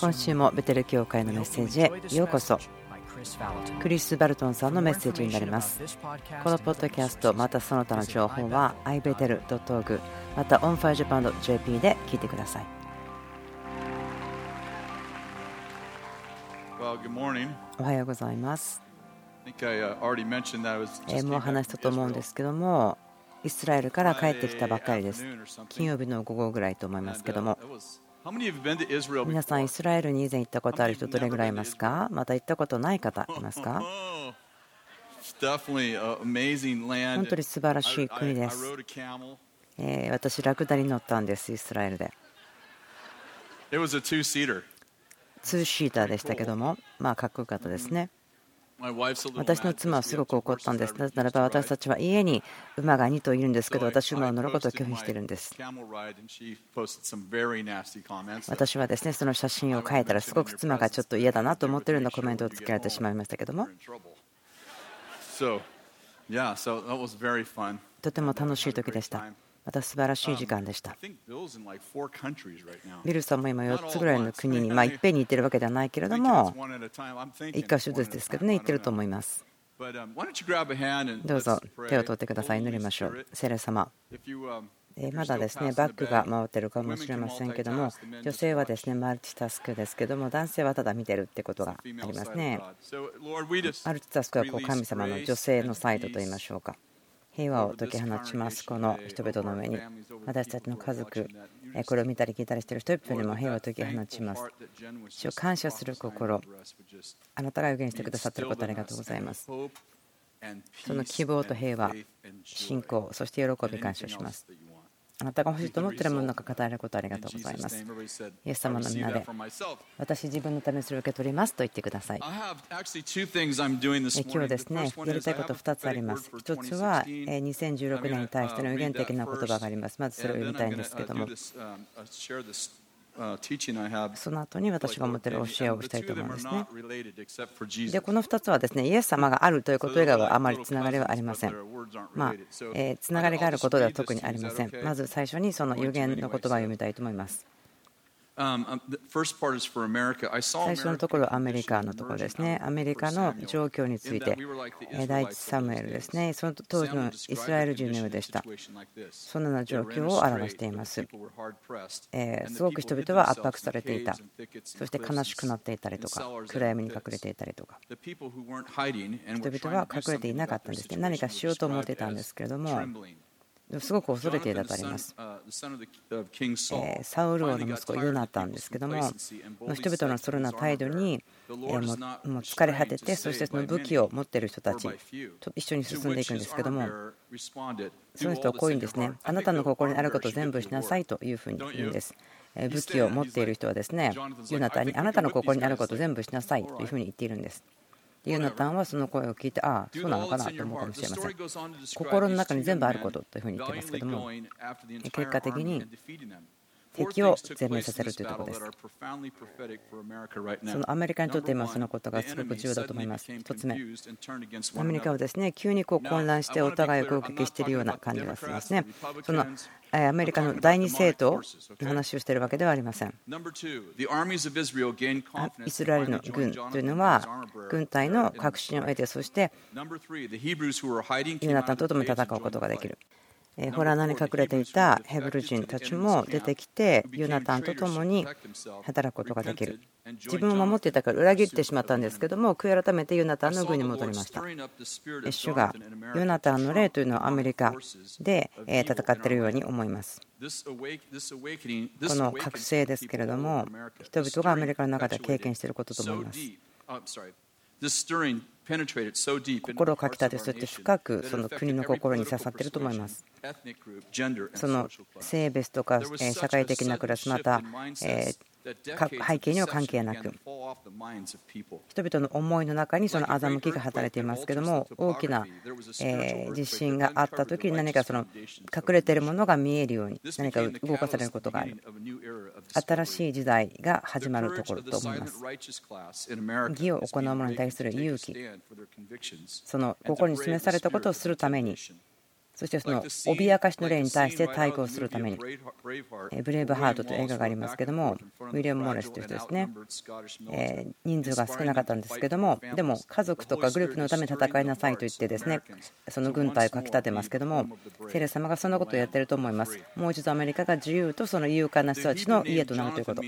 今週もベテル教会のメッセージへようこそ。クリス・バルトンさんのメッセージになります。このポッドキャストまたその他の情報は ibetel.org また onfirejapan.jp で聞いてください。おはようございます。もう話したと思うんですけどもイスラエルから帰ってきたばっかりです。金曜日の午後ぐらいと思いますけども皆さん、イスラエルに以前行ったことある人、どれぐらいいますか？また行ったことない方、いますか？本当に素晴らしい国です。え私、ラクダに乗ったんです、イスラエルで。ツーシーターでしたけども、まあ、かっこよかったですね。私の妻はすごく怒ったんです。なぜならば私たちは家に馬が2頭いるんですけど、私は馬を乗ることを拒否しているんです。私はですねその写真を変えたら、すごく妻がちょっと嫌だなと思っているようなコメントをつけられてしまいましたけども。とても楽しい時でした。また素晴らしい時間でした。ビルさんも今4つぐらいの国に、まあ、いっぺんに行ってるわけではないけれども、1箇所ずつですけどね、行ってると思います。どうぞ手を取ってください、祈りましょう。聖霊様。まだですねバックが回ってるかもしれませんけども女性はですねマルチタスクですけども男性はただ見てるってことがありますねマルチタスクはこう神様の女性のサイドと言いましょうか平和を解き放ちます、この人々の上に。私たちの家族、これを見たり聞いたりしている人々にも平和を解き放ちます。主を感謝する心、あなたが予言してくださっていることありがとうございます。その希望と平和、信仰、そして喜び感謝します。あなたが欲しいと思っているものの中語られることありがとうございます。イエス様の皆で、私自分のためにそれを受け取りますと言ってください。今日ですね、やりたいこと2つあります。1つは2016年に対しての予言的な言葉があります。まずそれを読みたいんですけども。その後に私が持っている教えをしたいと思うんですね。で、この2つはですね、イエス様があるということ以外はあまりつながりはありません。まあ、えつながりがあることでは特にありません。まず最初にその予言の言葉を読みたいと思います。最初のところはアメリカのところですね。アメリカの状況について、第一サムエルですね。その当時のイスラエル人のようでした。そのような状況を表しています。えすごく人々は圧迫されていた。そして悲しくなっていたりとか、暗闇に隠れていたりとか。人々は隠れていなかったんですね。何かしようと思っていたんですけれども、すごく恐れていたとあります。サウル王の息子ヨナタンですけども人々のそのような態度にもう疲れ果ててそしてその武器を持っている人たちと一緒に進んでいくんですけどもその人はこういうんですね。あなたの心にあることを全部しなさいというふうに言うんです。武器を持っている人はですねヨナタンにあなたの心にあることを全部しなさいというふうに言っているんですユナタンはその声を聞いて、ああ、そうなのかなと思うかもしれません。心の中に全部あることというふうに言ってますけども、結果的に敵を全滅させるというところです。そのアメリカにとって今そのことがすごく重要だと思います。1つ目、アメリカはですね急にこう混乱してお互いを攻撃しているような感じがしますね。そのアメリカの第二政党の話をしているわけではありません。イスラエルの軍というのは軍隊の確信を得てそしてユナタンとともに戦うことができる。ホラ穴に隠れていたヘブル人たちも出てきてユナタンと共に働くことができる。自分を守っていたから裏切ってしまったんですけども悔い改めてユナタンの軍に戻りました。主がユナタンの霊というのはアメリカで戦っているように思います。この覚醒ですけれども人々がアメリカの中で経験していることと思います。心をかきたてそして深くその国の心に刺さっていると思います。その性別とか社会的なクラスまた背景には関係なく。人々の思いの中にその欺きが働いていますけども大きな地震があった時に何かその隠れているものが見えるように何か動かされることがある。新しい時代が始まるところと思います。義を行う者に対する勇気。その心に示されたことをするためにそしてその脅かしの霊に対して対抗するために、ブレイブハートという映画がありますけども、ウィリアム・モレスという人ですね、人数が少なかったんですけども、でも家族とかグループのために戦いなさいと言ってですね、その軍隊をかきたてますけども、聖霊様がそんなことをやってると思います。もう一度アメリカが自由とその勇敢な人たちの家となるということ。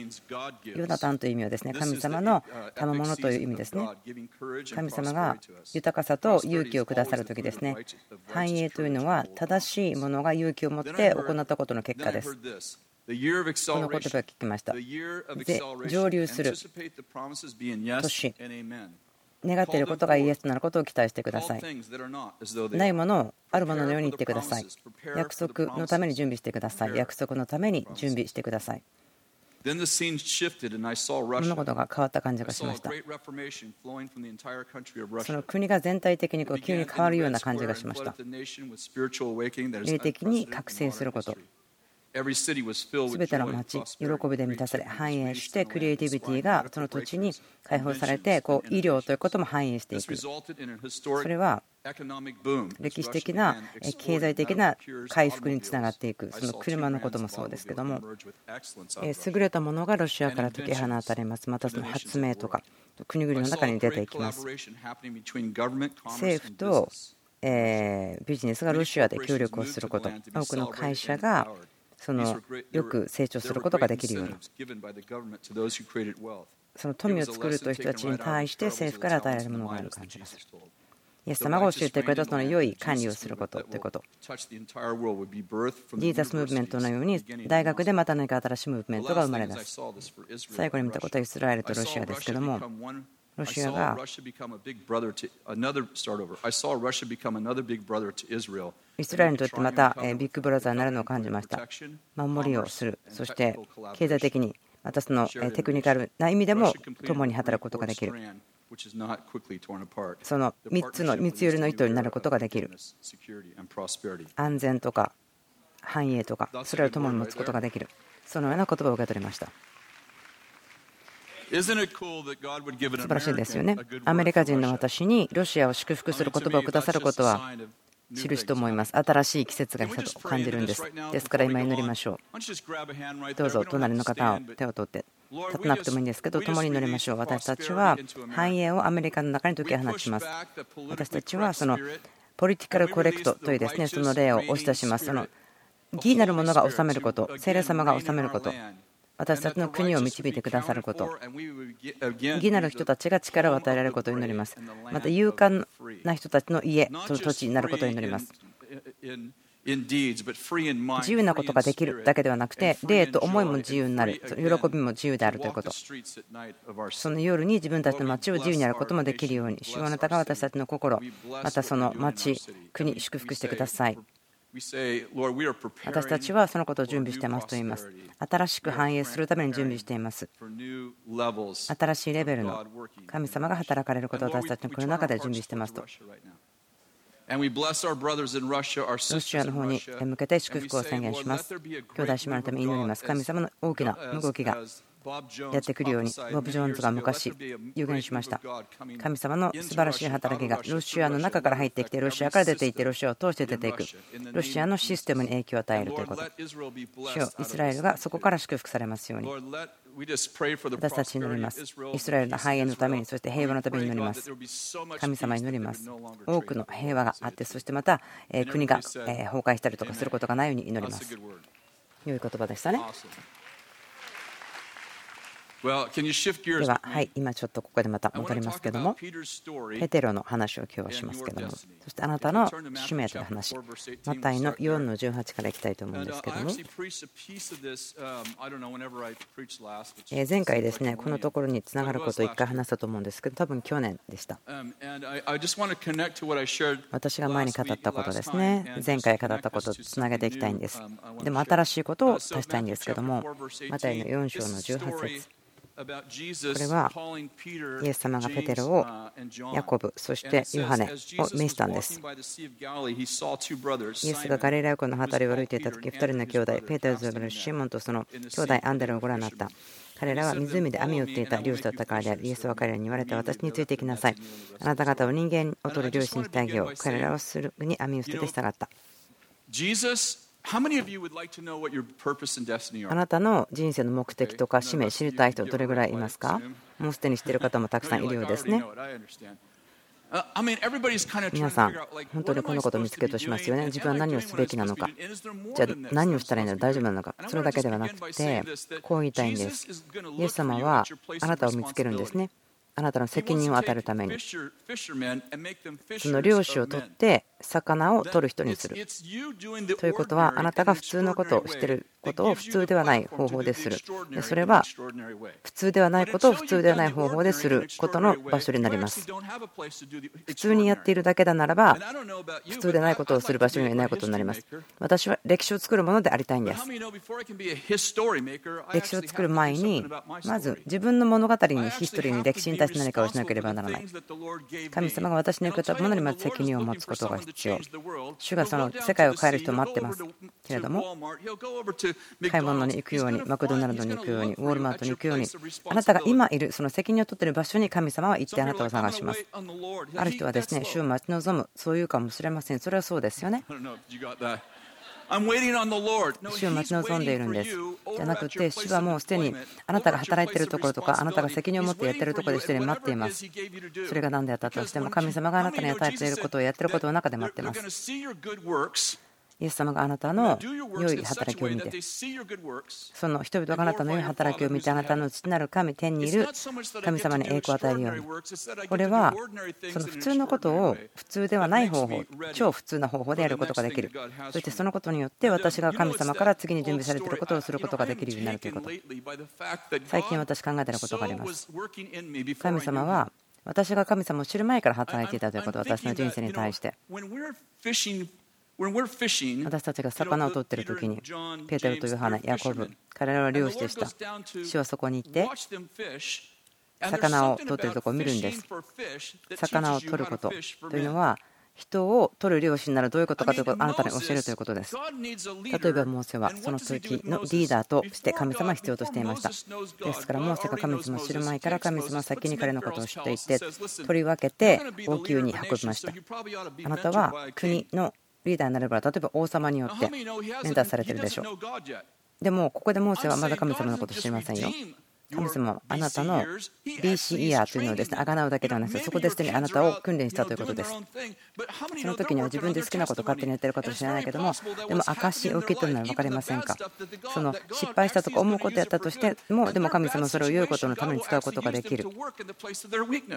ヨナタンという意味はですね、神様の賜物という意味ですね。神様が豊かさと勇気をくださる時ですね。繁栄というのは正しいものが勇気を持って行ったことの結果です。この言葉を聞きました。で、上流する年。願っていることがイエスとなることを期待してください。ないものをあるもののように言ってください。約束のために準備してください。約束のために準備してください。物事が変わった感じがしました。その国が全体的にこう急に変わるような感じがしました。霊的に覚醒すること。すべての町、喜びで満たされ、繁栄して、クリエイティビティがその土地に解放されて、こう医療ということも繁栄していく。それは歴史的な経済的な回復につながっていく、その車のこともそうですけども、優れたものがロシアから解き放たれます、またその発明とか、国々の中に出ていきます。政府とビジネスがロシアで協力をすること、多くの会社がそのよく成長することができるようなその富を作るという人たちに対して政府から与えられるものがある感じがする。イエス様が教えてくれたその良い管理をすることということ。ジーザスムーブメントのように大学でまた何か新しいムーブメントが生まれます。最後に見たことはイスラエルとロシアですけども、ロシアがイスラエルにとってまたビッグブラザーになるのを感じました。守りをする、そして経済的に、またそのテクニカルな意味でも共に働くことができる。その3つの三つ寄りの糸になることができる。安全とか繁栄とか、それを共に持つことができる。そのような言葉を受け取りました。素晴らしいですよね。アメリカ人の私にロシアを祝福する言葉をくださることは印と思います。新しい季節が来たと感じるんです。ですから今祈りましょう。どうぞ隣の方を手を取って立たなくてもいいんですけど共に祈りましょう。私たちは繁栄をアメリカの中に解き放ちます。私たちはそのポリティカルコレクトというですねその例を押し出します。その義なるものが治めること、聖霊様が治めること、私たちの国を導いてくださること、義なる人たちが力を与えられることを祈ります。また勇敢な人たちの家、その土地になることを祈ります。自由なことができるだけではなくて、霊と思いも自由になる、喜びも自由であるということ。その夜に自分たちの街を自由にやることもできるように、主あなたが私たちの心、またその町、国、祝福してください。私たちはそのことを準備していますと言います。新しく繁栄するために準備しています。新しいレベルの神様が働かれることを私たちの国の中で準備していますと。ロシアの方に向けて祝福を宣言します。兄弟姉妹のために祈ります。神様の大きな動きがやってくるようにボブ・ジョーンズが昔予言しました。神様の素晴らしい働きがロシアの中から入ってきてロシアから出ていってロシアを通して出ていく。ロシアのシステムに影響を与えるということ。主よイスラエルがそこから祝福されますように私たちに祈ります。イスラエルの繁栄のために、そして平和のために祈ります。神様に祈ります。多くの平和があって、そしてまた国が崩壊したりとかすることがないように祈ります。良い言葉でしたね。では、はい、今ちょっとここでまた戻りますけども、ペテロの話を今日はしますけども、そしてあなたの使命という話、マタイの4の18からいきたいと思うんですけども、前回ですね、このところにつながることを1回話したと思うんですけど、多分去年でした。私が前に語ったことですね、前回語ったことをつなげていきたいんです。でも新しいことを足したいんですけども、マタイの4章の18節。これはイエス様がペテロをヤコブそしてヨハネを召したんです。イエスがガリラヤ湖の辺りを歩いていた時2人の兄弟ペテロと呼ばれるシモンとその兄弟アンデルをご覧になった。彼らは湖で網を打っていた漁師だったからであるイエスは彼らに言われた私についてきなさい。あなた方を人間を取る漁師にしてあげよう彼らはすぐに網を捨てて従ったあなたの人生の目的とか使命知りたい人どれぐらいいますか？もうすでに知っている方もたくさんいるようですね。皆さん、本当にこのことを見つけとしますよね。自分は何をすべきなのか。じゃあ何をしたらいいのか大丈夫なのか。それだけではなくて、こう言いたいんです。イエス様はあなたを見つけるんですね。あなたの責任を与えるためにその漁師を取って魚を取る人にする。ということはあなたが普通のことをしていることを普通ではない方法でする。それは普通ではないことを普通ではない方法ですることの場所になります。普通にやっているだけだならば普通でないことをする場所にはいないことになります。私は歴史を作るものでありたいんです。歴史を作る前にまず自分の物語にヒストリーに歴史に対して何かをしなければならない。神様が私の言ったものにまず責任を持つことが必要。主がその世界を変える人を待ってますけれども買い物に行くようにマクドナルドに行くようにウォールマートに行くようにあなたが今いるその責任を取っている場所に神様は行ってあなたを探します。ある人はですね主を待ち望む。そういうかもしれません。それはそうですよね。主を待ち望んでいるんです。じゃなくて、主はもうすでにあなたが働いているところとか、あなたが責任を持ってやっているところで一人待っています。それが何であったとしても、神様があなたに与えていることをやっていることの中で待っています。イエス様があなたの良い働きを見て、その人々があなたの良い働きを見て、あなたの父なる神、天にいる神様に栄光を与えるように。これは、その普通のことを普通ではない方法、超普通な方法でやることができる。そしてそのことによって、私が神様から次に準備されていることをすることができるようになるということ。最近私考えていることがあります。神様は私が神様を知る前から働いていたということ、私の人生に対して。私たちが魚を取っている時にペテロとヨハネヤコブ彼らは漁師でした。主はそこに行って魚を取っているところを見るんです。魚を取ること。というのは人を取る漁師になるどういうことかということをあなたに教えるということです。例えばモーセはその時のリーダーとして神様を必要としていました。ですからモーセが神様を知る前から神様は先に彼のことを知っていて取り分けて王宮に運びました。あなたは国のリーダーになれば例えば王様によってメンターされてるでしょう。でもここでモーセはまだ神様のこと知りませんよ神様はあなたの BC イヤーというのをですね、あがなうだけではなくて、そこですでにあなたを訓練したということです。その時には自分で好きなことを勝手にやってるかもしれないけども、でも証を受け取るなら分かりませんか？その失敗したとか思うことやったとしても、でも神様それを良いことのために使うことができる。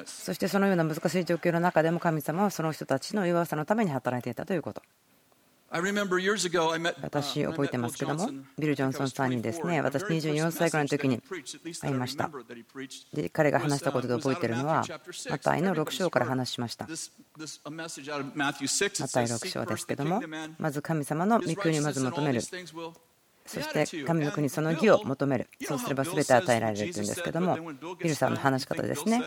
そしてそのような難しい状況の中でも神様はその人たちの弱さのために働いていたということ。私、覚えてますけども、ビル・ジョンソンさんにですね、私24歳ぐらいの時に会いました。で、彼が話したことで覚えているのは、マタイの6章から話しました。マタイ6章ですけども、まず神様の御国をまず求める。そして神の国その義を求める。そうすれば全て与えられるというんですけども、ビルさんの話し方ですね。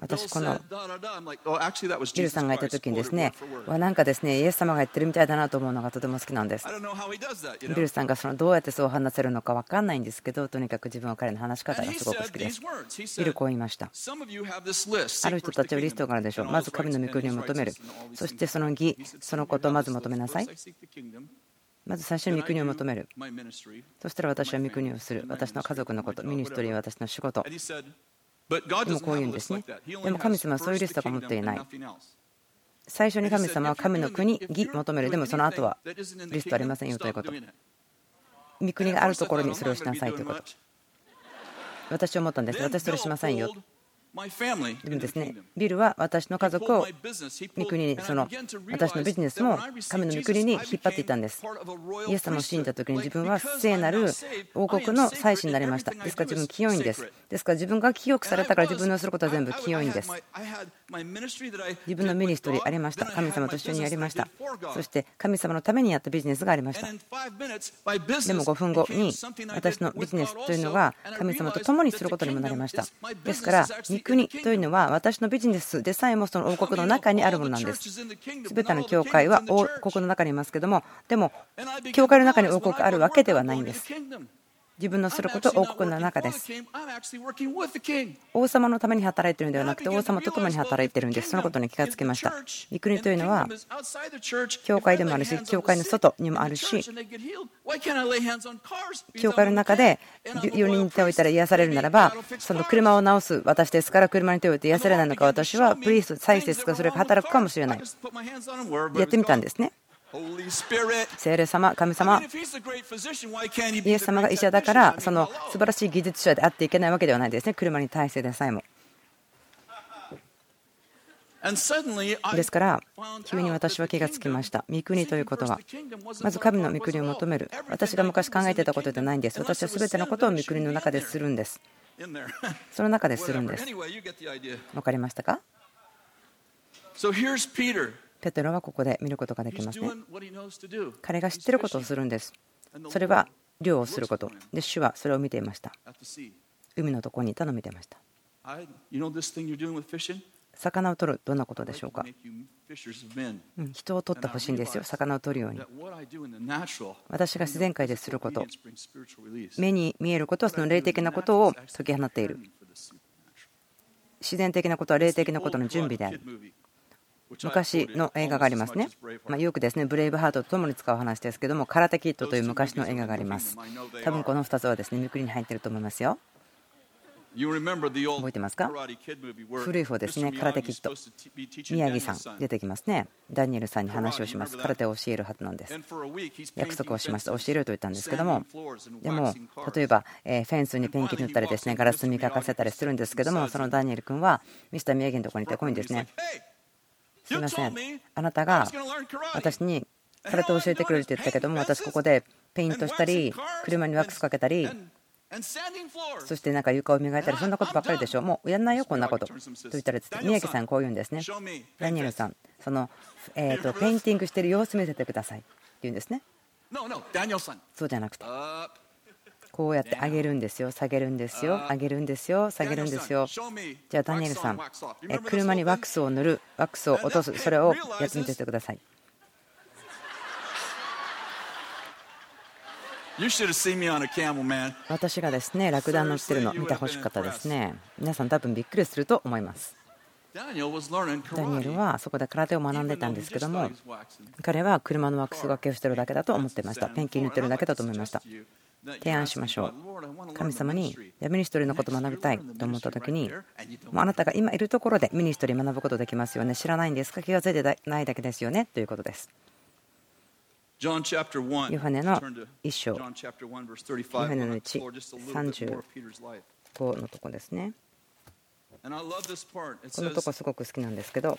私、このビルさんがいた時にですね、なんかですね、イエス様が言ってるみたいだなと思うのがとても好きなんです。ビルさんがそのどうやってそう話せるのか分かんないんですけど、とにかく自分は彼の話し方がすごく好きです。ビルこう言いました。ある人たちはリストがあるでしょう。まず神の御国を求める。そしてその義、そのことをまず求めなさい。まず最初に御国を求める。そしたら私は御国をする。私の家族のこと、ミニストリー、私の仕事。でもこういうんですね。でも神様はそういうリストが持っていない。最初に神様は神の国、義求める。でもその後はリストありませんよということ。御国があるところにそれをしなさいということ。私は思ったんです。私それしませんよ。でもですね、ビルは私の家族を御国に、その私のビジネスも神の御国に引っ張っていったんです。イエス様を信じた時に自分は聖なる王国の祭司になりました。ですから自分清いんです。ですから自分が清くされたから自分のすることは全部清いんです。自分のミニストリーありました。神様と一緒にやりました。そして神様のためにやったビジネスがありました。でも5分後に私のビジネスというのが神様と共にすることにもなりました。ですから、国というのは私のビジネスでさえもその王国の中にあるものなんです。すべての教会は王国の中にいますけども、でも、教会の中に王国があるわけではないんです。自分のすること王国の中です。王様のために働いているのではなくて王様と共に働いているんです。そのことに気がつきました。御国というのは教会でもあるし教会の外にもあるし教会の中で4人に手を置いたら癒されるならばその車を直す私ですから車に手を置いて癒されないのか私はプリースト再生かそれが働くかもしれない。やってみたんですね聖霊様、神様、イエス様が医者だから、その素晴らしい技術者であっていけないわけではないですね、車に対してでさえも。ですから、急に私は気がつきました。御国ということは、まず神の御国を求める。私が昔考えていたことじゃないんです。私は全てのことを御国の中でするんです。その中でするんです。分かりましたか？ペテロはここで見ることができますね。彼が知ってることをするんです。それは漁をすること。で、主はそれを見ていました。海のところにいたのを見ていました。魚を取る、どんなことでしょうか。人を取ってほしいんですよ、魚を取るように。私が自然界ですること、目に見えることはその霊的なことを解き放っている。自然的なことは霊的なことの準備である。昔の映画がありますね。まよくですね、ブレイブハートと共に使う話ですけども、空手キットという昔の映画があります。多分この2つはですね、ミクリに入っていると思いますよ。覚えてますか？古い方ですね、空手キット。宮城さん、出てきますね。ダニエルさんに話をします。空手を教えるはずなんです。約束をしました。教えると言ったんですけども、でも、例えば、フェンスにペンキ塗ったりですね、ガラス磨かせたりするんですけども、そのダニエル君は、ミスター宮城のところにいて、こういうんですね。すみません、あなたが私に空手を教えてくれるって言ったけども、私ここでペイントしたり、車にワックスかけたり、そしてなんか床を磨いたり、そんなことばっかりでしょ。もうやんないよ、こんなこと。と言ったら、宮城さん、こう言うんですね。ダニエルさん、その、えー、とペインティングしてる様子見せてくださいって言うんですね。そうじゃなくて。こうやって上げるんですよ、下げるんですよ、上げるんですよ、下げるんですよ。じゃあ、ダニエルさん、車にワックスを塗る、ワックスを落とす、それをやってみてください。私がですね、ラクダに乗ってるの見てほしかったですね。皆さん多分びっくりすると思います。ダニエルはそこで空手を学んでたんですけども、彼は車のワックスがけをしてるだけだと思ってました。ペンキ塗ってるだけだと思いました。提案しましょう。神様にミニストリーのことを学びたいと思った時に、もうあなたが今いるところでミニストリー学ぶことできますよね。知らないんですか？気が付いてないだけですよね？ということです。ヨハネの1章、ヨハネの1、35のとこですね。このとこすごく好きなんですけど、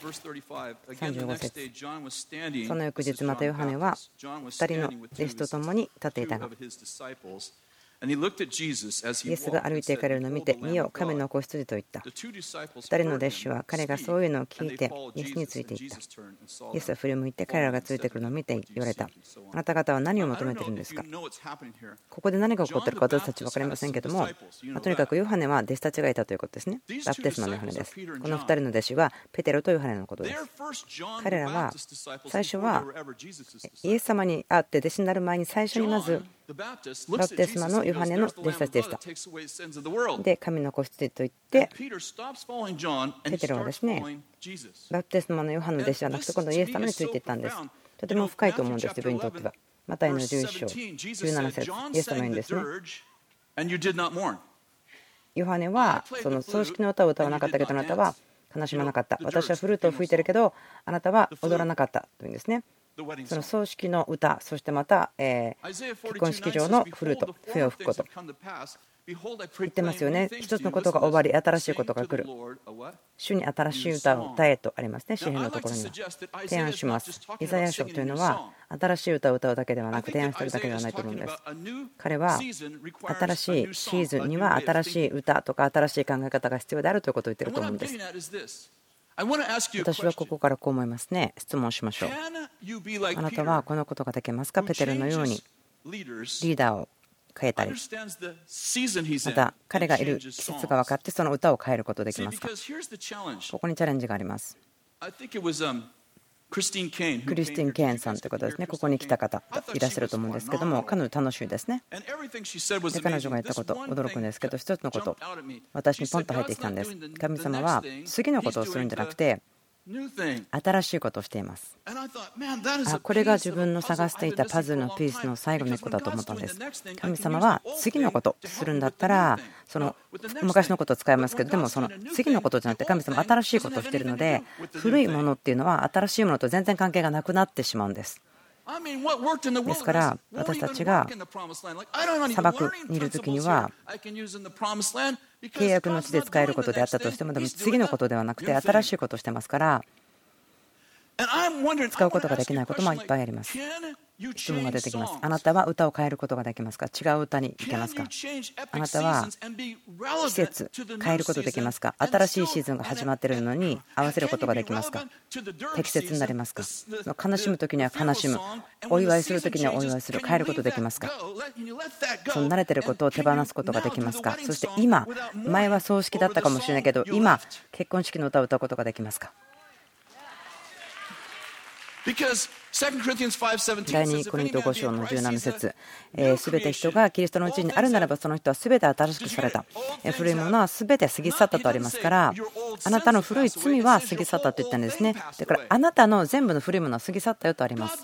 35節。その翌日、またヨハネは2人の弟子と共に立っていた。が、イエスが歩いていかれるのを見て、見よ、神の子羊と言った。2人の弟子は彼がそういうのを聞いて、イエスについていった。イエスは振り向いて彼らがついてくるのを見て言われた。あなた方は何を求めているんですか？ここで何が起こっているか私たち分かりませんけども、まとにかくヨハネは弟子たちがいたということですね。バプテスマのヨハネです。この2人の弟子はペテロとヨハネのことです。彼らは最初はイエス様に会って弟子になる前に最初にまずバプテスマのヨハネの弟子たちでした。で、神の子羊と言って、ペテロはですね、バプテスマのヨハネの弟子じゃなくて、今度イエス様についていったんです。とても深いと思うんです、自分にとっては。マタイの11章、17節イエス様言うんですね。ヨハネはその葬式の歌を歌わなかったけど、あなたは悲しまなかった。私はフルートを吹いてるけど、あなたは踊らなかったというんですね。その葬式の歌、そしてまた、え結婚式場のフルート、笛を吹くこと。言ってますよね。一つのことが終わり、新しいことが来る。主に新しい歌を歌えとありますね、詩篇のところには。提案します。イザヤ書というのは、新しい歌を歌うだけではなく、提案しているだけではないと思うんです。彼は、新しいシーズンには新しい歌とか新しい考え方が必要であるということを言っていると思うんです。私はここからこう思いますね。質問しましょう。あなたはこのことができますか？ペテルのようにリーダーを変えたり、また彼がいる季節が分かってその歌を変えることできますか？ここにチャレンジがあります。クリスティン・ケーンさんということですね、ここに来た方いらっしゃると思うんですけども、彼女楽しいですね。で彼女が言ったこと、驚くんですけど、一つのこと、私にポンと入ってきたんです。神様は次のことをするんじゃなくて、新しいことをしています。あこれが自分の探していたパズルのピースの最後の一個だと思ったんです。神様は次のことするんだったらその昔のことを使いますけどでもその次のことじゃなくて神様新しいことをしているので古いものっていうのは新しいものと全然関係がなくなってしまうんです。ですから私たちが砂漠にいる時には契約の地で使えることであったとしてもでも次のことではなくて新しいことをしてますから使うことができないこともいっぱいあります。質問が出てきます。あなたは歌を変えることができますか？違う歌にいけますか？あなたは季節変えることできますか？新しいシーズンが始まっているのに合わせることができますか？適切になりますか？悲しむ時には悲しむ。お祝いする時にはお祝いする。変えることできますか？その慣れてることを手放すことができますか？そして今前は葬式だったかもしれないけど今結婚式の歌を歌うことができますか？Because 第2コリント5章の17節。すべて人がキリストのうちにあるならばその人はすべて新しくされた。古いものはすべて過ぎ去ったとありますからあなたの古い罪は過ぎ去ったと言ったんですね。だからあなたの全部の古いものは過ぎ去ったよとあります。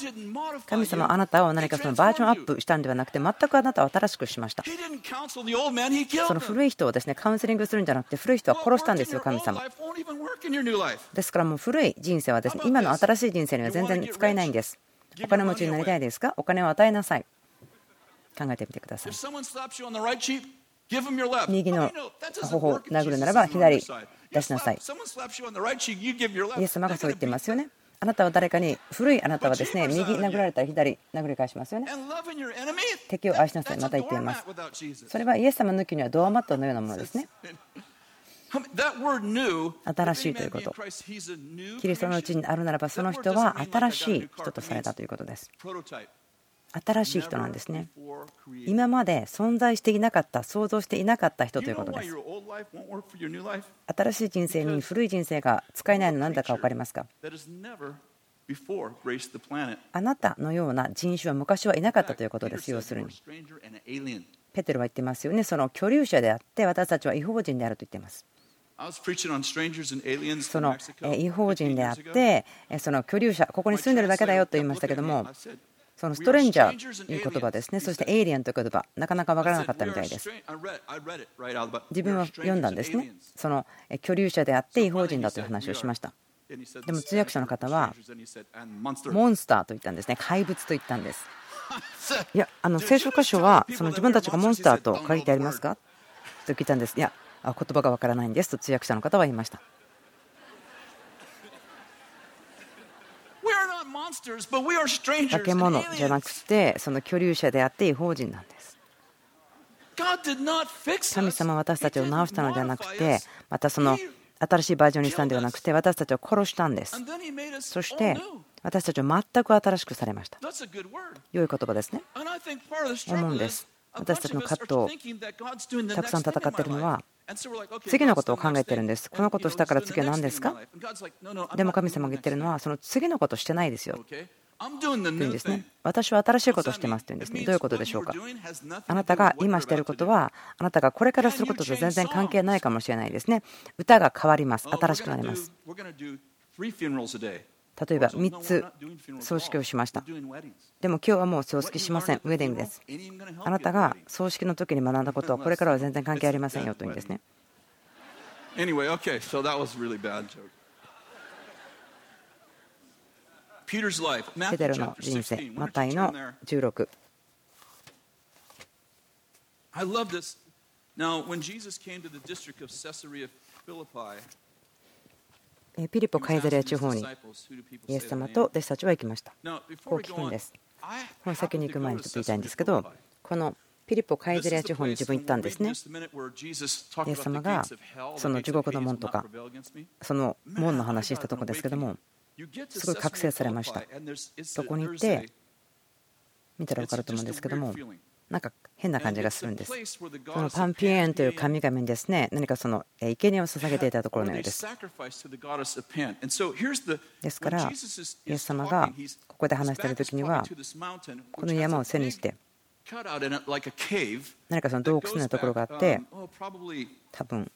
神様はあなたを何かそのバージョンアップしたんではなくて全くあなたを新しくしました。その古い人をですねカウンセリングするんじゃなくて古い人は殺したんですよ神様。ですからもう古い人生はですね今の新しい人生には全然使えないんですです。お金持ちになりたいですか？お金を与えなさい。考えてみてください。右の頬を殴るならば左出しなさい。イエス様がそう言っていますよね。あなたは誰かに古いあなたはですね右殴られたら左殴り返しますよね。敵を愛しなさい。また言っています。それはイエス様抜きにはドアマットのようなものですね新しいということ。キリストのうちにあるならば、その人は新しい人とされたということです。新しい人なんですね。今まで存在していなかった、想像していなかった人ということです。新しい人生に古い人生が使えないのなんだか分かりますか？あなたのような人種は昔はいなかったということです、要するに。ペテロは言ってますよね、その居留者であって、私たちは違法人であると言っています。その違法人であって、その居留者、ここに住んでるだけだよと言いましたけども、そのストレンジャーという言葉ですね、そしてエイリアンという言葉、なかなか分からなかったみたいです。自分は読んだんですね、その居留者であって違法人だという話をしました。でも通訳者の方は、モンスターと言ったんですね、怪物と言ったんです。いや、あの聖書箇所はその自分たちがモンスターと書いてありますか？と聞いたんです。いや、言葉がわからないんですと通訳者の方は言いました。化け物じゃなくてその居留者であって違法人なんです。神様は私たちを治したのではなくてまたその新しいバージョンにしたんではなくて私たちを殺したんです。そして私たちは全く新しくされました。良い言葉ですね。思うんです。私たちの葛藤をたくさん戦っているのは次のことを考えてるんです。このことをしたから次は何ですか？でも神様が言ってるのはその次のことしてないですよ。というんですね。私は新しいことをしてますというんですね。どういうことでしょうか？あなたが今していることはあなたがこれからすることと全然関係ないかもしれないですね。歌が変わります。新しくなります。例えば3つ葬式をしました。でも今日はもう葬式しません。ウェディングです。あなたが葬式の時に学んだことはこれからは全然関係ありませんよというんですね。ペテロの人生、マタイの16。I love this. Now, when Jesus came to the district of Caesarea Philippi, ピリポ・カイザレア地方にイエス様と弟子たちは行きました。こう聞くんです。この先に行く前にちょっと言いたいんですけど、このピリポ・カイザレア地方に自分行ったんですね。イエス様がその地獄の門とか、その門の話したとこですけども、すごい覚醒されました。そこに行って、見たら分かると思うんですけども、なんか変な感じがするんです。そのパンピエンという神々にですね。何かその生贄を捧げていたところのようです。ですから、イエス様がここで話している時には、この山を背にして、何かその洞窟のようなところがあって、多分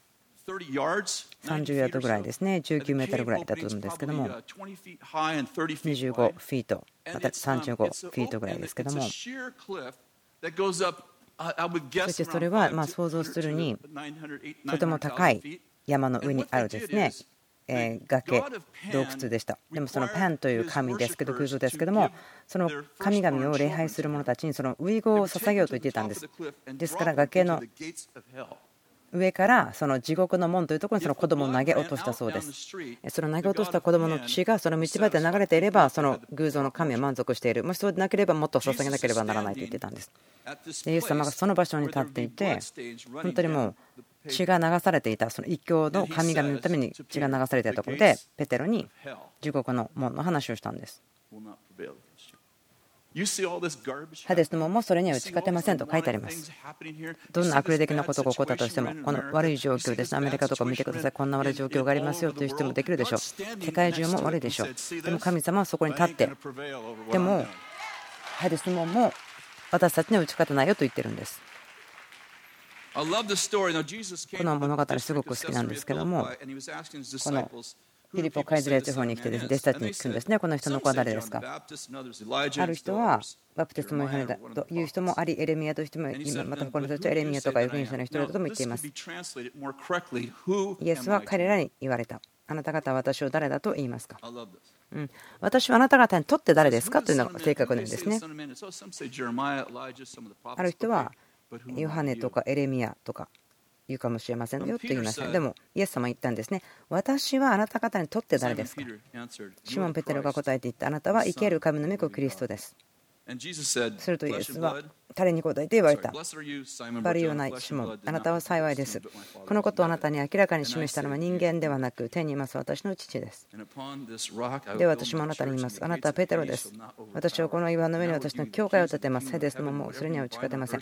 30ヤードぐらいですね、19メートルぐらいだと思うんですけども、25フィート、また35フィートぐらいですけども、そしてそれはま想像するにとても高い山の上にあるですね、え崖、洞窟でした。でもそのパンという神ですけど、偶像ですけども、その神々を礼拝する者たちにその遺言を捧げようと言っていたんです。ですから崖の上からその地獄の門というところにその子供を投げ落としたそうです。その投げ落とした子供の血がその道端で流れていればその偶像の神は満足している。もしそうでなければもっと捧げなければならないと言ってたんです。でイエス様がその場所に立っていて本当にもう血が流されていたその異教の神々のために血が流されていたところでペテロに地獄の門の話をしたんです。ハデスの門もそれには打ち勝てませんと書いてあります。どんな悪霊的なことが起こったとしても、この悪い状況です。アメリカとか見てください。こんな悪い状況がありますよという人もできるでしょう。世界中も悪いでしょう。でも神様はそこに立って、でも、ハデスの門も私たちには打ち勝てないよと言ってるんです。この物語すごく好きなんですけども、このフィリポ・カイズレ地方に来てです、ね、弟子たちに聞くんですね。この人の子は誰ですか？ある人はバプテスマ・ヨハネだという人もあり、エレミアという人も今、また他の人たちはエレミアとか預言者の人だとも言っています。イエスは彼らに言われた。あなた方は私を誰だと言いますか、うん、私はあなた方にとって誰ですか？というのが正確なんですね。ある人はヨハネとかエレミアとか言うかもしれませんよと言いました。でも、イエス様言ったんですね。私はあなた方にとって誰ですか？シモン・ペテロが答えて言った。あなたは生ける神の御子キリストです。するとイエスは彼に答えて言われた。バリオナイシモン、あなたは幸いです。このことをあなたに明らかに示したのは人間ではなく、天にいます私の父です。で、私もあなたに言います。あなたはペテロです。私はこの岩の上に私の教会を建てます。ヘデスのもそれには打ち勝てません。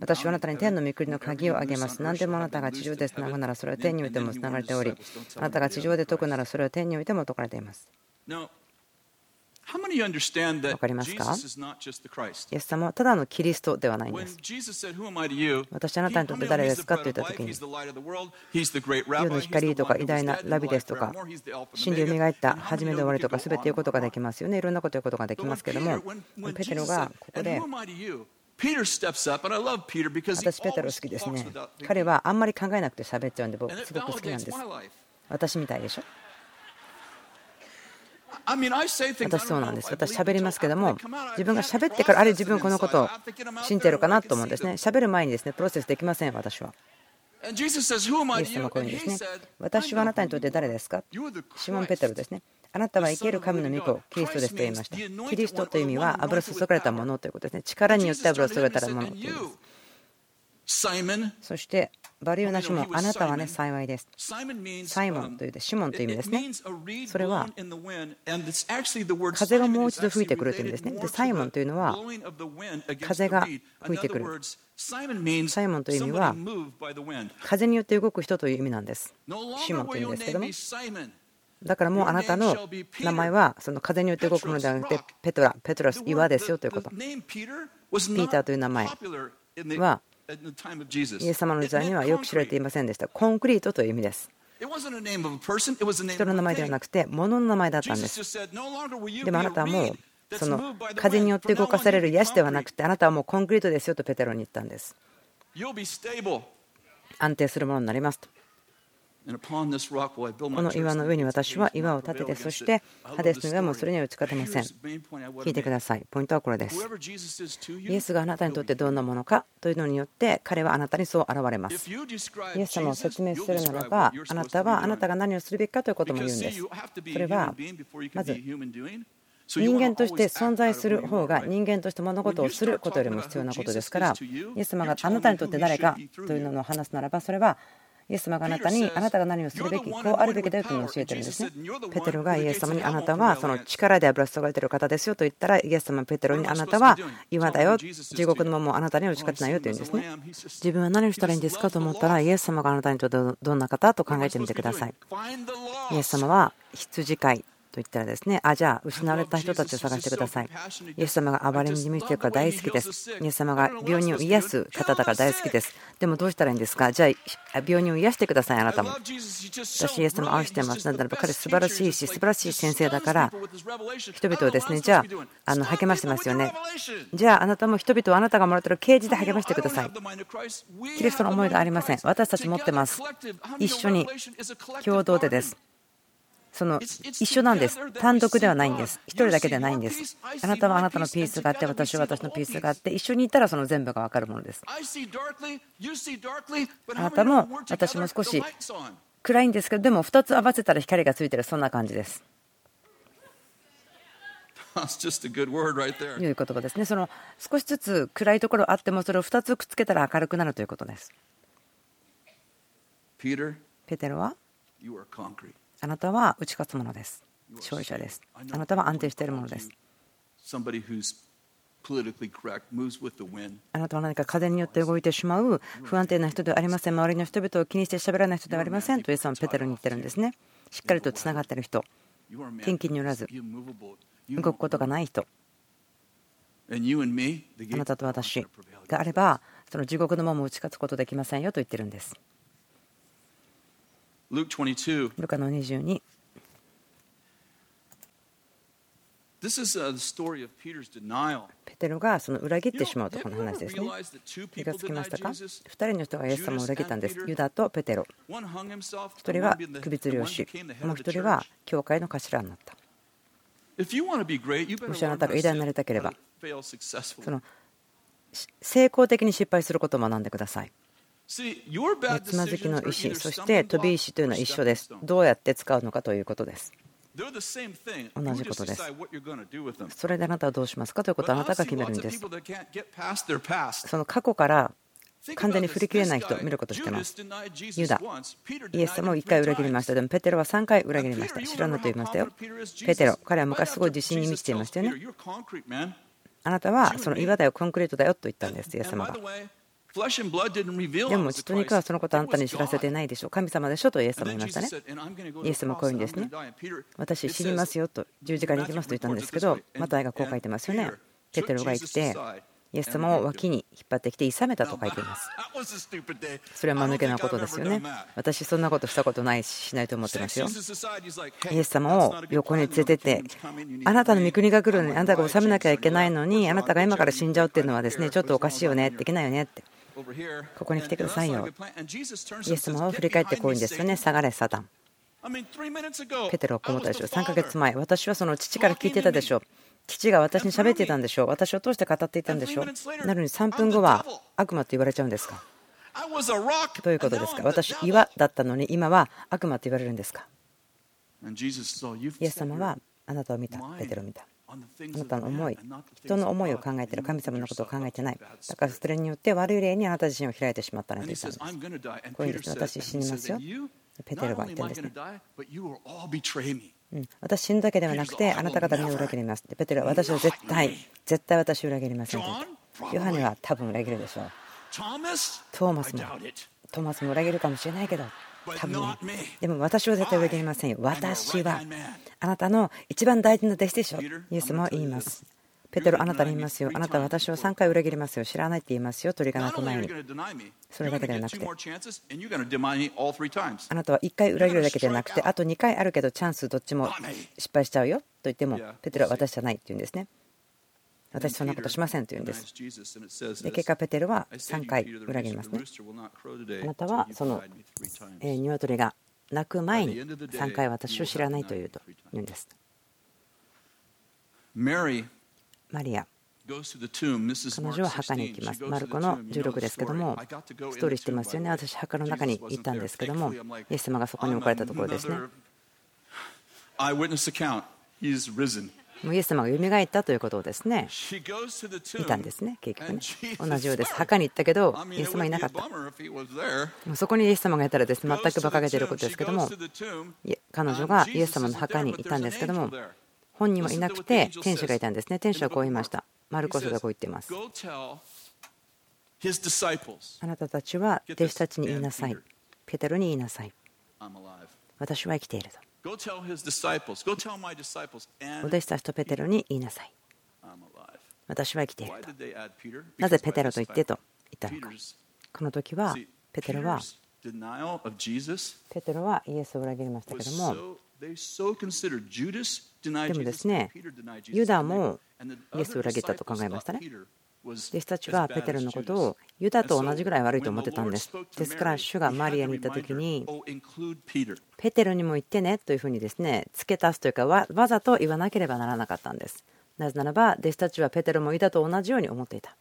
私はあなたに天の御国の鍵をあげます。何でもあなたが地上でつなぐならそれは天においてもつながれており、あなたが地上で解くならそれは天においても解かれています。分かりますか？イエス様はただのキリストではないんです。私あなたにとって誰ですか？と言ったときに、世の光とか偉大なラビですとか、真理を磨いた初めで終わりとか、全て言うことができますよね。いろんなこと言うことができますけども、ペテロがここで、私、ペテロ好きですね。彼はあんまり考えなくて喋っちゃうんで、僕、すごく好きなんです。私みたいでしょ？私そうなんです。私喋りますけども、自分が喋ってから、あれ自分このことを信じてるかなと思うんですね。喋る前にですね、プロセスできません、私は。イエス様はこういうんですね。私はあなたにとって誰ですか？シモン・ペテロですね。あなたは生ける神の御子、キリストですと言いました。キリストという意味は油注がれたものということですね。力によって油を注がれたものという意味です。そしてバリューナシモン、あなたはね、幸いです。サイモンというで、シモンという意味ですね。それは、風がもう一度吹いてくるという意味ですね。で、サイモンというのは、風が吹いてくる。サイモンという意味は、風によって動く人という意味なんです。シモンという意味ですけども。だからもうあなたの名前はその風によって動くものではなくてペトラ、ペトラス、岩ですよということ。ピーターという名前はイエス様の時代にはよく知られていませんでした。コンクリートという意味です。人の名前ではなくて、物の名前だったんです。でもあなたはもう、その風によって動かされる癒しではなくて、あなたはもうコンクリートですよとペテロに言ったんです。安定するものになりますと。この岩の上に私は岩を立てて、そしてハデスの岩もそれには打ち勝てません。聞いてください。ポイントはこれです。イエスがあなたにとってどんなものかというのによって、彼はあなたにそう現れます。イエス様を説明するならば、あなたはあなたが何をするべきかということも言うんです。それは、まず、人間として存在する方が人間として物事をすることよりも必要なことですから、イエス様があなたにとって誰かというのを話すならば、それはイエス様があなたにあなたが何をするべきこうあるべきだよというのを教えてるんですね。ペテロがイエス様にあなたはその力で油注がれている方ですよと言ったらイエス様ペテロにあなたは岩だよ。地獄のままあなたには打ち勝てないよと言うんですね。自分は何をしたらいいんですかと思ったらイエス様があなたにとってどんな方と考えてみてください。イエス様は羊飼いと言ったらですね、あ、じゃあ失われた人たちを探してください。イエス様が暴れに満ちているから大好きです。イエス様が病人を癒す方だから大好きです。でもどうしたらいいんですか？じゃあ病人を癒してください、あなたも。私、イエス様を愛してます。なんだろう、彼素晴らしいし、素晴らしい先生だから、人々をですね、じゃあ、あの励ましてますよね。じゃあ、あなたも人々をあなたがもらっている啓示で励ましてください。キリストの思いがありません。私たち持ってます。一緒に共同でです。その一緒なんです。単独ではないんです。1人だけではないんです。あなたはあなたのピースがあって、私は私のピースがあって、一緒にいたらその全部が分かるものです。あなたも私も少し暗いんですけど、でも2つ合わせたら光がついてる、そんな感じです。いう言葉ですね。その少しずつ暗いところあっても、それを2つくっつけたら明るくなるということです。ペテロはあなたは打ち勝つものです。勝利者です。あなたは安定しているものです。あなたは何か風によって動いてしまう不安定な人ではありません。周りの人々を気にして喋らない人ではありませんとイエス様はペテロに言ってるんですね。しっかりとつながっている人、天気によらず動くことがない人、あなたと私があれば、その地獄のまま打ち勝つことできませんよと言ってるんです。ルカの22。ペテロがその裏切ってしまうとこの話ですね。気がつきましたか ?2 人の人がイエス様を裏切ったんです。ユダとペテロ。1人は首吊りをし、もう1人は教会の頭になった。もしあなたが偉大になりたければ、その成功的に失敗することを学んでください。つまずきの石、そして飛び石というのは一緒です。どうやって使うのかということです。同じことです。それであなたはどうしますか？ということをあなたが決めるんです。その過去から完全に振り切れない人を見ることをしています。ユダ、イエス様を1回裏切りました。でもペテロは3回裏切りました。知らないと言いましたよ。ペテロ、彼は昔すごい自信に満ちていましたよね。あなたはその岩だよ、コンクリートだよと言ったんです、イエス様が。でも血と肉はそのことあんたに知らせてないでしょう。神様でしょとイエス様言いましたね。イエス様はこういうんですね。私死にますよと十字架に行きますと言ったんですけど、マタイがこう書いてますよね。ペテロが言って、イエス様を脇に引っ張ってきて、いさめたと書いています。それは間抜けなことですよね。私、そんなことしたことないし、しないと思ってますよ。イエス様を横に連れてって、あなたの御国が来るのに、あなたが治めなきゃいけないのに、あなたが今から死んじゃうっていうのはですね、ちょっとおかしいよね、できないよねって。ここに来てくださいよ。イエス様を振り返ってこういうんですよね。下がれ、サタン。ペテロはこう思ったでしょう。3ヶ月前、私はその父から聞いてたでしょう。父が私に喋っていたんでしょう。私を通して語っていたんでしょう。なのに3分後は悪魔と言われちゃうんですか？どういうことですか？私、岩だったのに今は悪魔と言われるんですか？イエス様はあなたを見た、ペテロを見た。あなたの思い、人の思いを考えている、神様のことを考えてない。だからそれによって悪い例にあなた自身を開いてしまったのです。こういうんです。私死にますよ。ペテロが言ってるんですね。うん、私死ぬだけではなくてあなた方に裏切ります。ペテロは私は絶対、絶対私を裏切りませんとヨハネは多分裏切るでしょう。トーマスも、トーマスも裏切るかもしれないけど、多分でも私は絶対裏切りませんよ。私はあなたの一番大事な弟子でしょ。イエスも言います。ペテロ、あなたに言いますよ。あなたは私を3回裏切りますよ。知らないって言いますよ。鳥が鳴く前に。それだけではなくて。あなたは1回裏切るだけではなくて、あと2回あるけど、チャンスどっちも失敗しちゃうよと言っても、ペテロは私じゃないって言うんですね。私そんなことしませんと言うんです。で結果、ペテロは3回裏切りますね。あなたはその鶏が鳴く前に3回私を知らないと言うと言うんです。マリア彼女は墓に行きます。マルコの16ですけども、ストーリーしてますよね。私、墓の中に行ったんですけども、イエス様がそこに置かれたところですね。もうイエス様が蘇ったということをですね見たんですね、結局ね。同じようです。墓に行ったけど、イエス様いなかった。そこにイエス様がいたらですね全く馬鹿げていることですけども、彼女がイエス様の墓にいたんですけども、本人はいなくて、天使がいたんですね。天使はこう言いました。マルコスがこう言っています。あなたたちは弟子たちに言いなさい。ペテロに言いなさい。私は生きていると。お弟子たちとペテロに言いなさい。私は生きていると。なぜペテロと言ってと言ったのか。この時はペテロはペテロはイエスを裏切りましたけどもでもですねユダもイエスを裏切ったと考えましたね。弟子たちはペテロのことをユダと同じぐらい悪いと思ってたんです。ですから主がマリアに行った時にペテロにも言ってねというふうにですね付け足すというかわざと言わなければならなかったんです。なぜならば弟子たちはペテロもユダと同じように思っていた。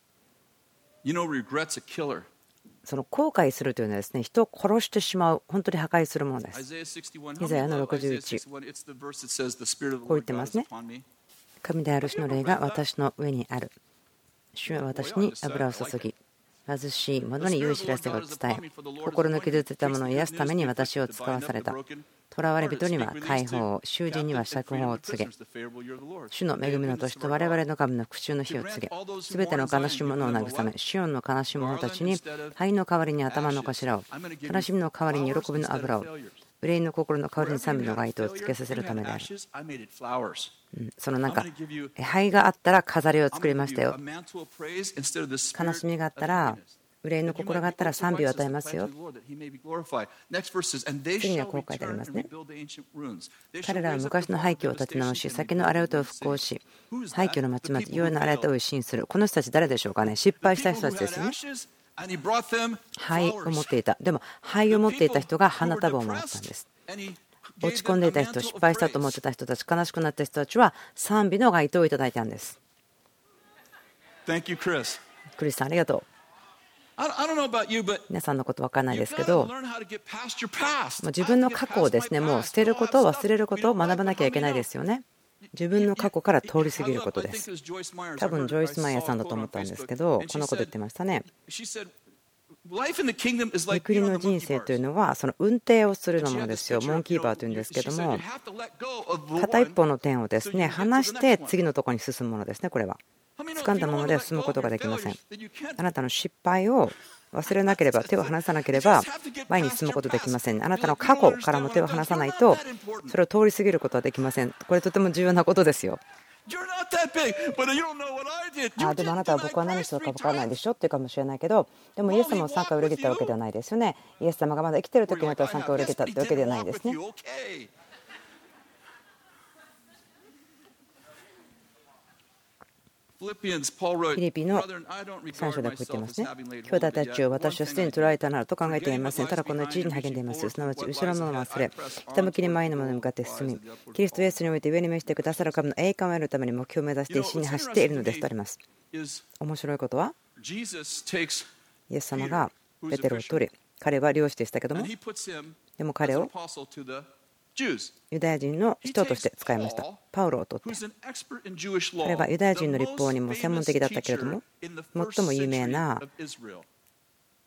その後悔するというのはですね人を殺してしまう本当に破壊するものです。イザヤの61こう言ってますね。神である主の霊が私の上にある。主は私に油を注ぎ、貧しい者に良い知らせを伝え、心の傷ついた者を癒すために私を使わされた。囚われ人には解放を、囚人には釈放を告げ、主の恵みの年と我々の神の復讐の日を告げ、すべての悲しむ者を慰め、シオンの悲しむ者たちに、灰の代わりに頭の頭を、悲しみの代わりに喜びの油を、憂いの心の代わりに賛美の街灯をつけさせるためである。そのなんか灰があったら飾りを作りましたよ。悲しみがあったら憂いの心があったら賛美を与えますよ。次にはこう書いてありますね。彼らは昔の廃墟を立て直し、酒の荒れ音を復興し、廃墟の町々、世の荒れ音を一新する。この人たち誰でしょうかね？失敗した人たちですよね。灰を持っていた。でも灰を持っていた人が花束をもらったんです。落ち込んでいた人、失敗したと思ってた人たち、悲しくなった人たちは賛美の該当をいただいたんです。クリスさん、ありがとう。皆さんのこと分からないですけど、自分の過去をですねもう捨てること、忘れることを学ばなきゃいけないですよね。自分の過去から通り過ぎることです。多分ジョイス・マイヤーさんだと思ったんですけど、このこと言ってましたね。御国の人生というのはその運転をするのものですよ、モンキーバーというんですけども、片一方の点をですね離して次のところに進むものですね、これは。掴んだままでは進むことができません。あなたの失敗を忘れなければ、手を離さなければ前に進むことできません。あなたの過去からも手を離さないと、それを通り過ぎることはできません。これとても重要なことですよ。あでもあなたは僕は何したか分からないでしょっていうかもしれないけどでもイエス様を参加を裏切ったわけではないですよねイエス様がまだ生きてる時にあなたは参加を裏切ったってわけではないですねフィリピの3章でこう言ってますね。兄弟たちを私はすでに捕らえたならと考えていません。ただこの一時に励んでいます。すなわち後ろのものを忘れ、ひたむきに前のものに向かって進み、キリストイエスにおいて上に召してくださる神の栄冠を得るために目標を目指して一心に走っているのですとあります。面白いことは、イエス様がペテロを取り、彼は漁師でしたけども、でも彼をユダヤ人の人として使いました。パウロを取って。彼はユダヤ人の立法にも専門的だったけれども、最も有名な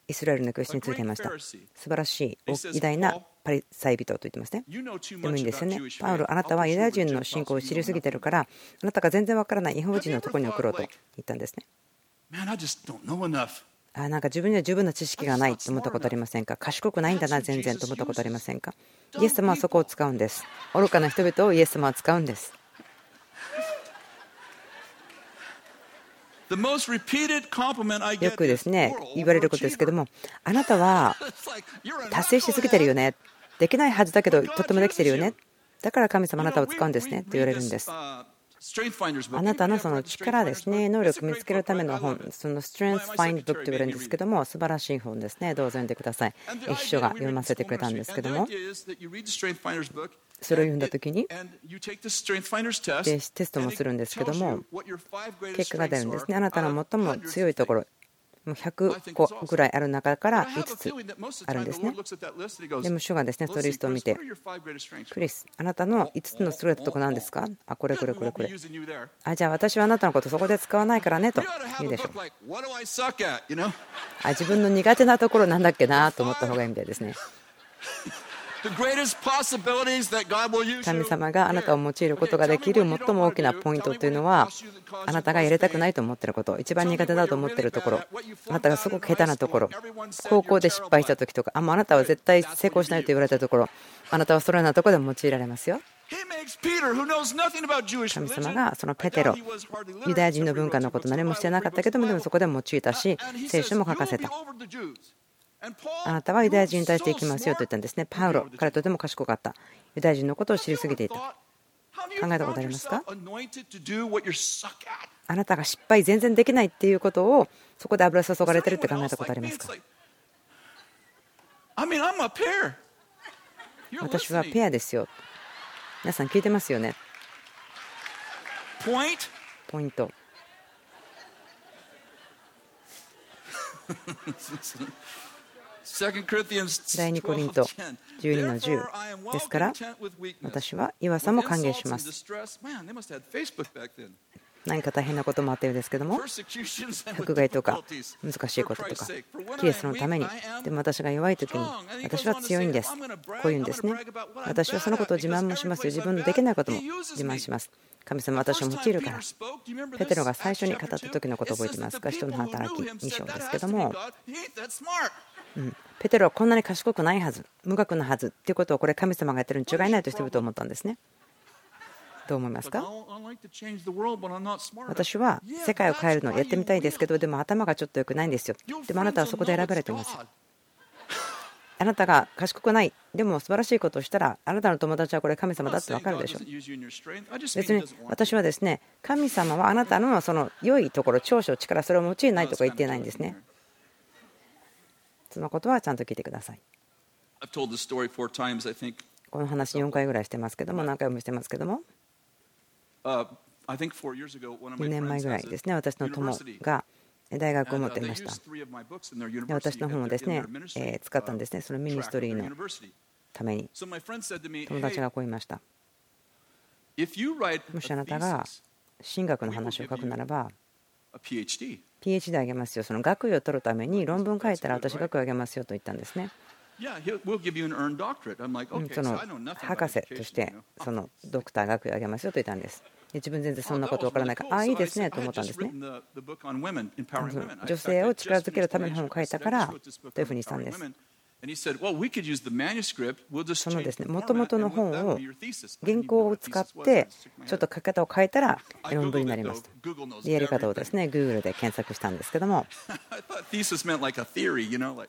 イスラエルの教師についていました。素晴らしい、偉大なパリサイ人と言ってますね。でもいいんですよね。パウロ、あなたはユダヤ人の信仰を知りすぎてるから、あなたが全然わからない違法人のところに送ろうと言ったんですね。あなんか自分には十分な知識がないと思ったことありませんか？賢くないんだな全然と思ったことありませんか？イエス様はそこを使うんです。愚かな人々をイエス様は使うんです。よくですね言われることですけどもあなたは 達成しすぎてるよね。できないはずだけどとってもできてるよね。だから神様あなたを使うんですね。と言われるんですあなたのその力ですね、能力を見つけるための本、その Strength Find Book と言われるんですけども、素晴らしい本ですね、どうぞ読んでください。秘書が読ませてくれたんですけども、それを読んだ時に、テストもするんですけども、結果が出るんですね。あなたの最も強いところ、100個ぐらいある中から5つあるんですね。でも主がですね、そのリストを見て、クリス、あなたの5つの優れたとこなんですか？あ、これこれこれこれ。あ、じゃあ私はあなたのことそこで使わないからねと言うでしょう。あ、自分の苦手なところなんだっけなと思った方がいいみたいですね。神様があなたを用いることができる最も大きなポイントというのはあなたがやりたくないと思っていること一番苦手だと思っているところ。あなたがすごく下手なところ高校で失敗した時とかあもうあなたは絶対成功しないと言われたところあなたはそのようなところで用いられますよ。神様がそのペテロユダヤ人の文化のこと何もしてなかったけどもでもそこで用いたし聖書も書かせたあなたはユダヤ人に対していきますよと言ったんですね。パウロ、彼とても賢かった。ユダヤ人のことを知りすぎていた。考えたことありますか？あなたが失敗全然できないっていうことをそこで油注がれてるって考えたことありますか？私はペアですよ。皆さん聞いてますよね？ポイント。第2コリント12の10ですから私は弱さも歓迎します。何か大変なこともあったようですけども迫害とか難しいこととかキリストのために。でも私が弱い時に私は強いんです。こういうんですね。私はそのことを自慢もしますよ自分のできないことも自慢します。神様私を用いるから。ペテロが最初に語った時のことを覚えてます。か人の働き2章ですけどもうん、ペテロはこんなに賢くないはず。無学なはずっていうことをこれ神様がやってるに違いないと人々は思ったんですね。どう思いますか？私は世界を変えるのをやってみたいですけどでも頭がちょっと良くないんですよ。でもあなたはそこで選ばれてます。あなたが賢くない。でも素晴らしいことをしたらあなたの友達はこれ神様だって分かるでしょ。別に私はですね神様はあなたのその良いところ長所力それを用いないとか言ってないんですねそのことはちゃんと聞いてください。この話4回ぐらいしてますけども、何回もしてますけども、2年前ぐらいですね、私の友が大学を持っていました。で私の本をですね、え使ったんですね、そのミニストリーのために。友達がこう言いました。もしあなたが神学の話を書くならば、PhD あげますよ、その学位を取るために論文書いたら私、学位あげますよと言ったんですね。その博士としてそのドクター学位をあげますよと言ったんです。自分全然そんなこと分からないから、ああ、いいですねと思ったんですね。女性を力づけるための本を書いたからというふうにしたんです。そのですね、もともとの本を原稿を使ってちょっと書き方を変えたら論文になります。と。やり方をですね、Google で検索したんですけども、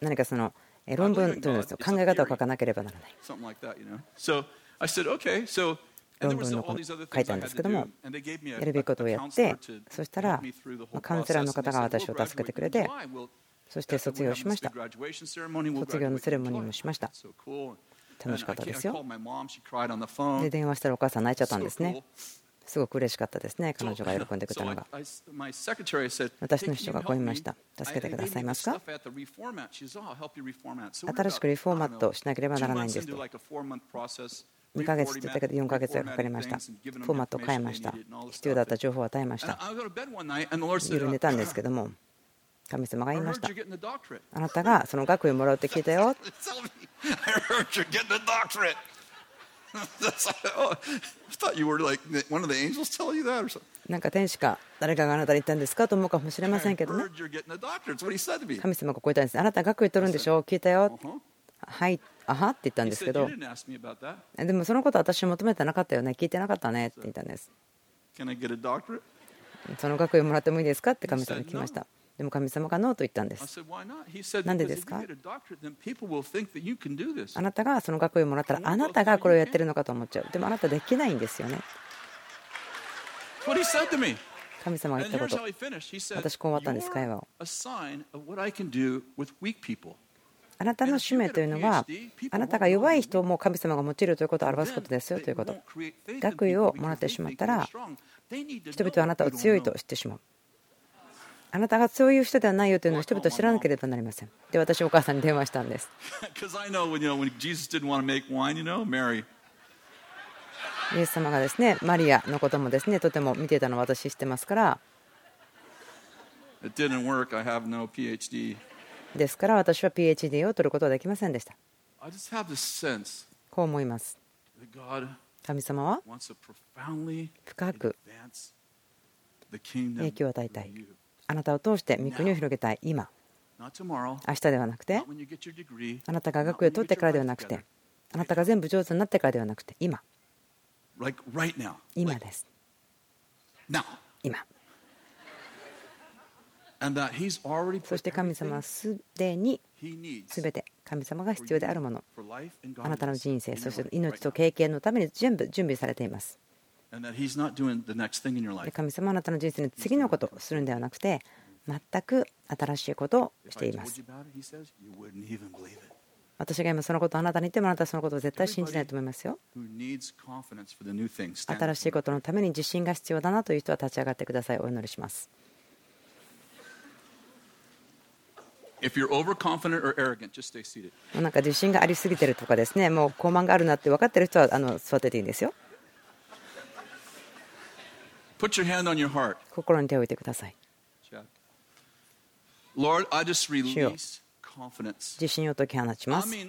何かその論文というのは考え方を書かなければならない。論文の書いたんですけども、やるべきことをやって、そしたらカウンセラーの方が私を助けてくれて、そして卒業しました。卒業のセレモニーもしました。楽しかったですよ。で、電話したらお母さん泣いちゃったんですね。すごく嬉しかったですね、彼女が喜んでくれたのが。私の秘書がこう言いました。助けてくださいますか？新しくリフォーマットしなければならないんですと。2ヶ月って言ったけど4ヶ月がかかりました。フォーマットを変えました。必要だった情報を与えました。夜寝たんですけども。神様が言いました。あなたがその学位をもらうって聞いたよ。なんか天使か誰かがあなたに言ったんですかと思うかもしれませんけどね。神様がこう言ったんです。あなた学位取るんでしょ聞いたよ。はい、あは？って言ったんですけど、でもそのこと私求めてなかったよね、聞いてなかったねって言ったんです。その学位をもらってもいいですか？って神様に聞きました。でも神様がノーと言ったんです。なんでですか？あなたがその学位をもらったらあなたがこれをやってるのかと思っちゃう。でもあなたできないんですよね。神様が言ったこと。私こう終わったんです、会話を。あなたの使命というのは、あなたが弱い人も神様が用いるということを表すことですよということ。学位をもらってしまったら、人々はあなたを強いと知ってしまう。あなたがそういう人ではないよというのを人々は知らなければなりません。で、私、お母さんに電話したんです。イエス様がですね、マリアのこともですね、とても見てたのを私知ってますから。ですから私は PhD を取ることはできませんでした。こう思います。神様は深く影響を与えたい。あなたを通して御国を広げたい今。明日ではなくて、あなたが学位を取ってからではなくて、あなたが全部上手になってからではなくて、今。今です。今。そして神様はすでに全て神様が必要であるものあなたの人生そして命と経験のために全部準備されています神様はあなたの人生の次のことをするんではなくて全く新しいことをしています。私が今そのことをあなたに言ってもあなたはそのことを絶対信じないと思いますよ。新しいことのために自信が必要だなという人は立ち上がってください。お祈りします。なんか自信がありすぎてるとかですね、もう高慢があるなって分かってる人はあの座ってていいんですよ。心に手を置いてください。主よ自信を解き放ちます。ヨ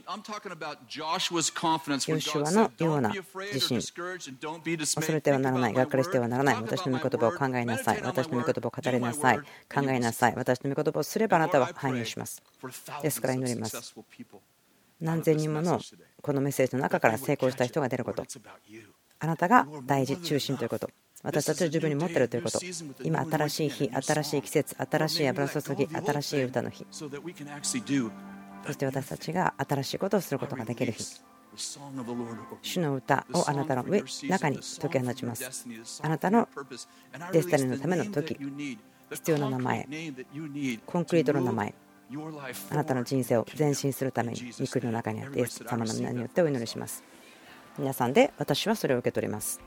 シュアのような自信。恐れてはならない、がっかりしてはならない。私の御言葉を考えなさい。私の御言葉を語りなさい。考えなさい。私の御言葉をすればあなたは繁栄します。ですから祈ります。何千人ものこのメッセージの中から成功した人が出ること。あなたが大事、中心ということ。私たちを自分に持っているということ、今、新しい日、新しい季節、新しい油注ぎ、新しい歌の日、そして私たちが新しいことをすることができる日、主の歌をあなたの上中に解き放ちます。あなたのデスタニーのための時、必要な名前、コンクリートの名前、あなたの人生を前進するために、御国の中にあって、イエス様の皆によってお祈りします。皆さんで私はそれを受け取ります。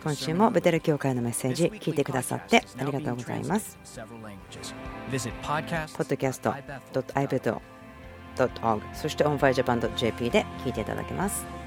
今週もベテル教会のメッセージ聞いてくださってありがとうございます。podcast.ibet.org そして onfirejapan.jp で聞いていただけます。